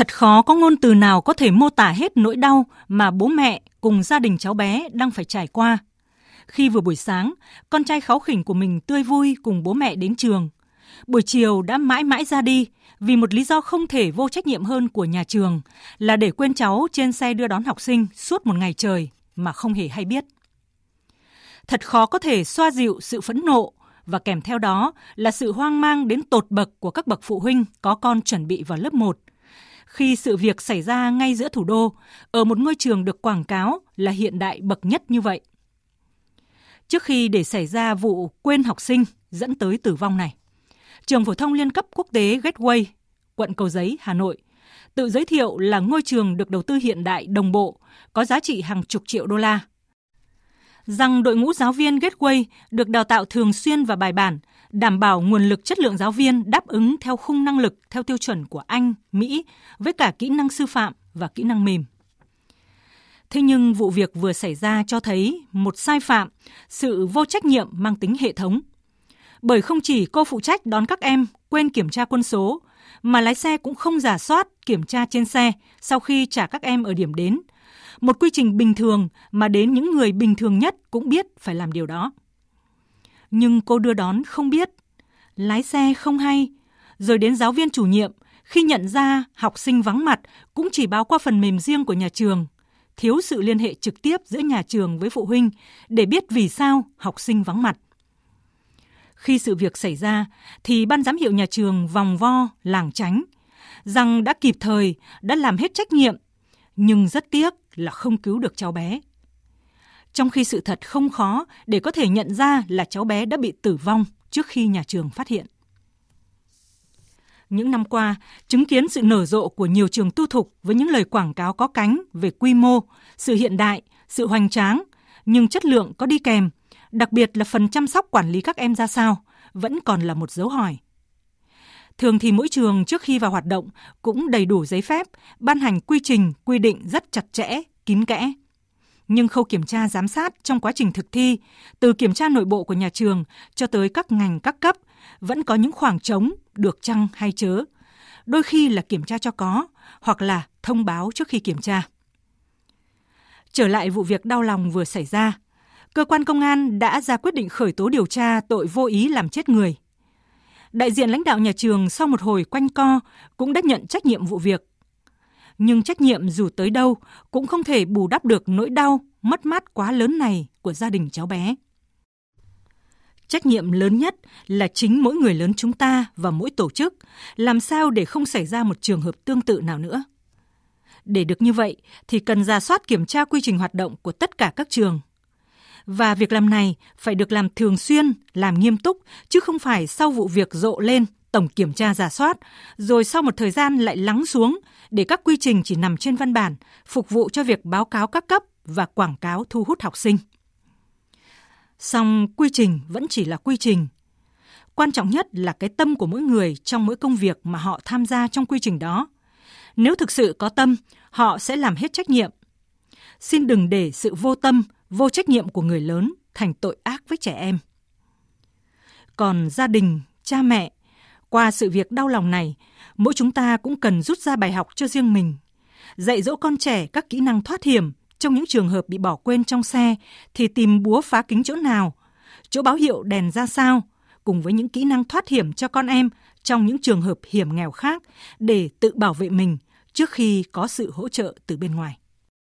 Thật khó có ngôn từ nào có thể mô tả hết nỗi đau mà bố mẹ cùng gia đình cháu bé đang phải trải qua. Khi vừa buổi sáng, con trai kháu khỉnh của mình tươi vui cùng bố mẹ đến trường. Buổi chiều đã mãi mãi ra đi vì một lý do không thể vô trách nhiệm hơn của nhà trường là để quên cháu trên xe đưa đón học sinh suốt một ngày trời mà không hề hay biết. Thật khó có thể xoa dịu sự phẫn nộ và kèm theo đó là sự hoang mang đến tột bậc của các bậc phụ huynh có con chuẩn bị vào lớp 1 khi sự việc xảy ra ngay giữa thủ đô, ở một ngôi trường được quảng cáo là hiện đại bậc nhất như vậy. Trước khi để xảy ra vụ quên học sinh dẫn tới tử vong này, trường phổ thông liên cấp quốc tế Gateway, quận Cầu Giấy, Hà Nội, tự giới thiệu là ngôi trường được đầu tư hiện đại đồng bộ, có giá trị hàng chục triệu đô la. Rằng đội ngũ giáo viên Gateway được đào tạo thường xuyên và bài bản, đảm bảo nguồn lực chất lượng giáo viên đáp ứng theo khung năng lực theo tiêu chuẩn của Anh, Mỹ với cả kỹ năng sư phạm và kỹ năng mềm. Thế nhưng vụ việc vừa xảy ra cho thấy một sai phạm, sự vô trách nhiệm mang tính hệ thống. Bởi không chỉ cô phụ trách đón các em quên kiểm tra quân số, mà lái xe cũng không giả soát kiểm tra trên xe sau khi trả các em ở điểm đến. Một quy trình bình thường mà đến những người bình thường nhất cũng biết phải làm điều đó nhưng cô đưa đón không biết, lái xe không hay, rồi đến giáo viên chủ nhiệm khi nhận ra học sinh vắng mặt cũng chỉ báo qua phần mềm riêng của nhà trường, thiếu sự liên hệ trực tiếp giữa nhà trường với phụ huynh để biết vì sao học sinh vắng mặt. Khi sự việc xảy ra thì ban giám hiệu nhà trường vòng vo, làng tránh, rằng đã kịp thời, đã làm hết trách nhiệm, nhưng rất tiếc là không cứu được cháu bé trong khi sự thật không khó để có thể nhận ra là cháu bé đã bị tử vong trước khi nhà trường phát hiện. Những năm qua, chứng kiến sự nở rộ của nhiều trường tu thục với những lời quảng cáo có cánh về quy mô, sự hiện đại, sự hoành tráng, nhưng chất lượng có đi kèm, đặc biệt là phần chăm sóc quản lý các em ra sao, vẫn còn là một dấu hỏi. Thường thì mỗi trường trước khi vào hoạt động cũng đầy đủ giấy phép, ban hành quy trình, quy định rất chặt chẽ, kín kẽ nhưng khâu kiểm tra giám sát trong quá trình thực thi, từ kiểm tra nội bộ của nhà trường cho tới các ngành các cấp, vẫn có những khoảng trống được chăng hay chớ. Đôi khi là kiểm tra cho có, hoặc là thông báo trước khi kiểm tra. Trở lại vụ việc đau lòng vừa xảy ra, cơ quan công an đã ra quyết định khởi tố điều tra tội vô ý làm chết người. Đại diện lãnh đạo nhà trường sau một hồi quanh co cũng đã nhận trách nhiệm vụ việc nhưng trách nhiệm dù tới đâu cũng không thể bù đắp được nỗi đau, mất mát quá lớn này của gia đình cháu bé. Trách nhiệm lớn nhất là chính mỗi người lớn chúng ta và mỗi tổ chức, làm sao để không xảy ra một trường hợp tương tự nào nữa. Để được như vậy thì cần ra soát kiểm tra quy trình hoạt động của tất cả các trường. Và việc làm này phải được làm thường xuyên, làm nghiêm túc, chứ không phải sau vụ việc rộ lên tổng kiểm tra giả soát, rồi sau một thời gian lại lắng xuống để các quy trình chỉ nằm trên văn bản, phục vụ cho việc báo cáo các cấp và quảng cáo thu hút học sinh. Song quy trình vẫn chỉ là quy trình. Quan trọng nhất là cái tâm của mỗi người trong mỗi công việc mà họ tham gia trong quy trình đó. Nếu thực sự có tâm, họ sẽ làm hết trách nhiệm. Xin đừng để sự vô tâm, vô trách nhiệm của người lớn thành tội ác với trẻ em. Còn gia đình, cha mẹ qua sự việc đau lòng này, mỗi chúng ta cũng cần rút ra bài học cho riêng mình. Dạy dỗ con trẻ các kỹ năng thoát hiểm trong những trường hợp bị bỏ quên trong xe thì tìm búa phá kính chỗ nào, chỗ báo hiệu đèn ra sao, cùng với những kỹ năng thoát hiểm cho con em trong những trường hợp hiểm nghèo khác để tự bảo vệ mình trước khi có sự hỗ trợ từ bên ngoài.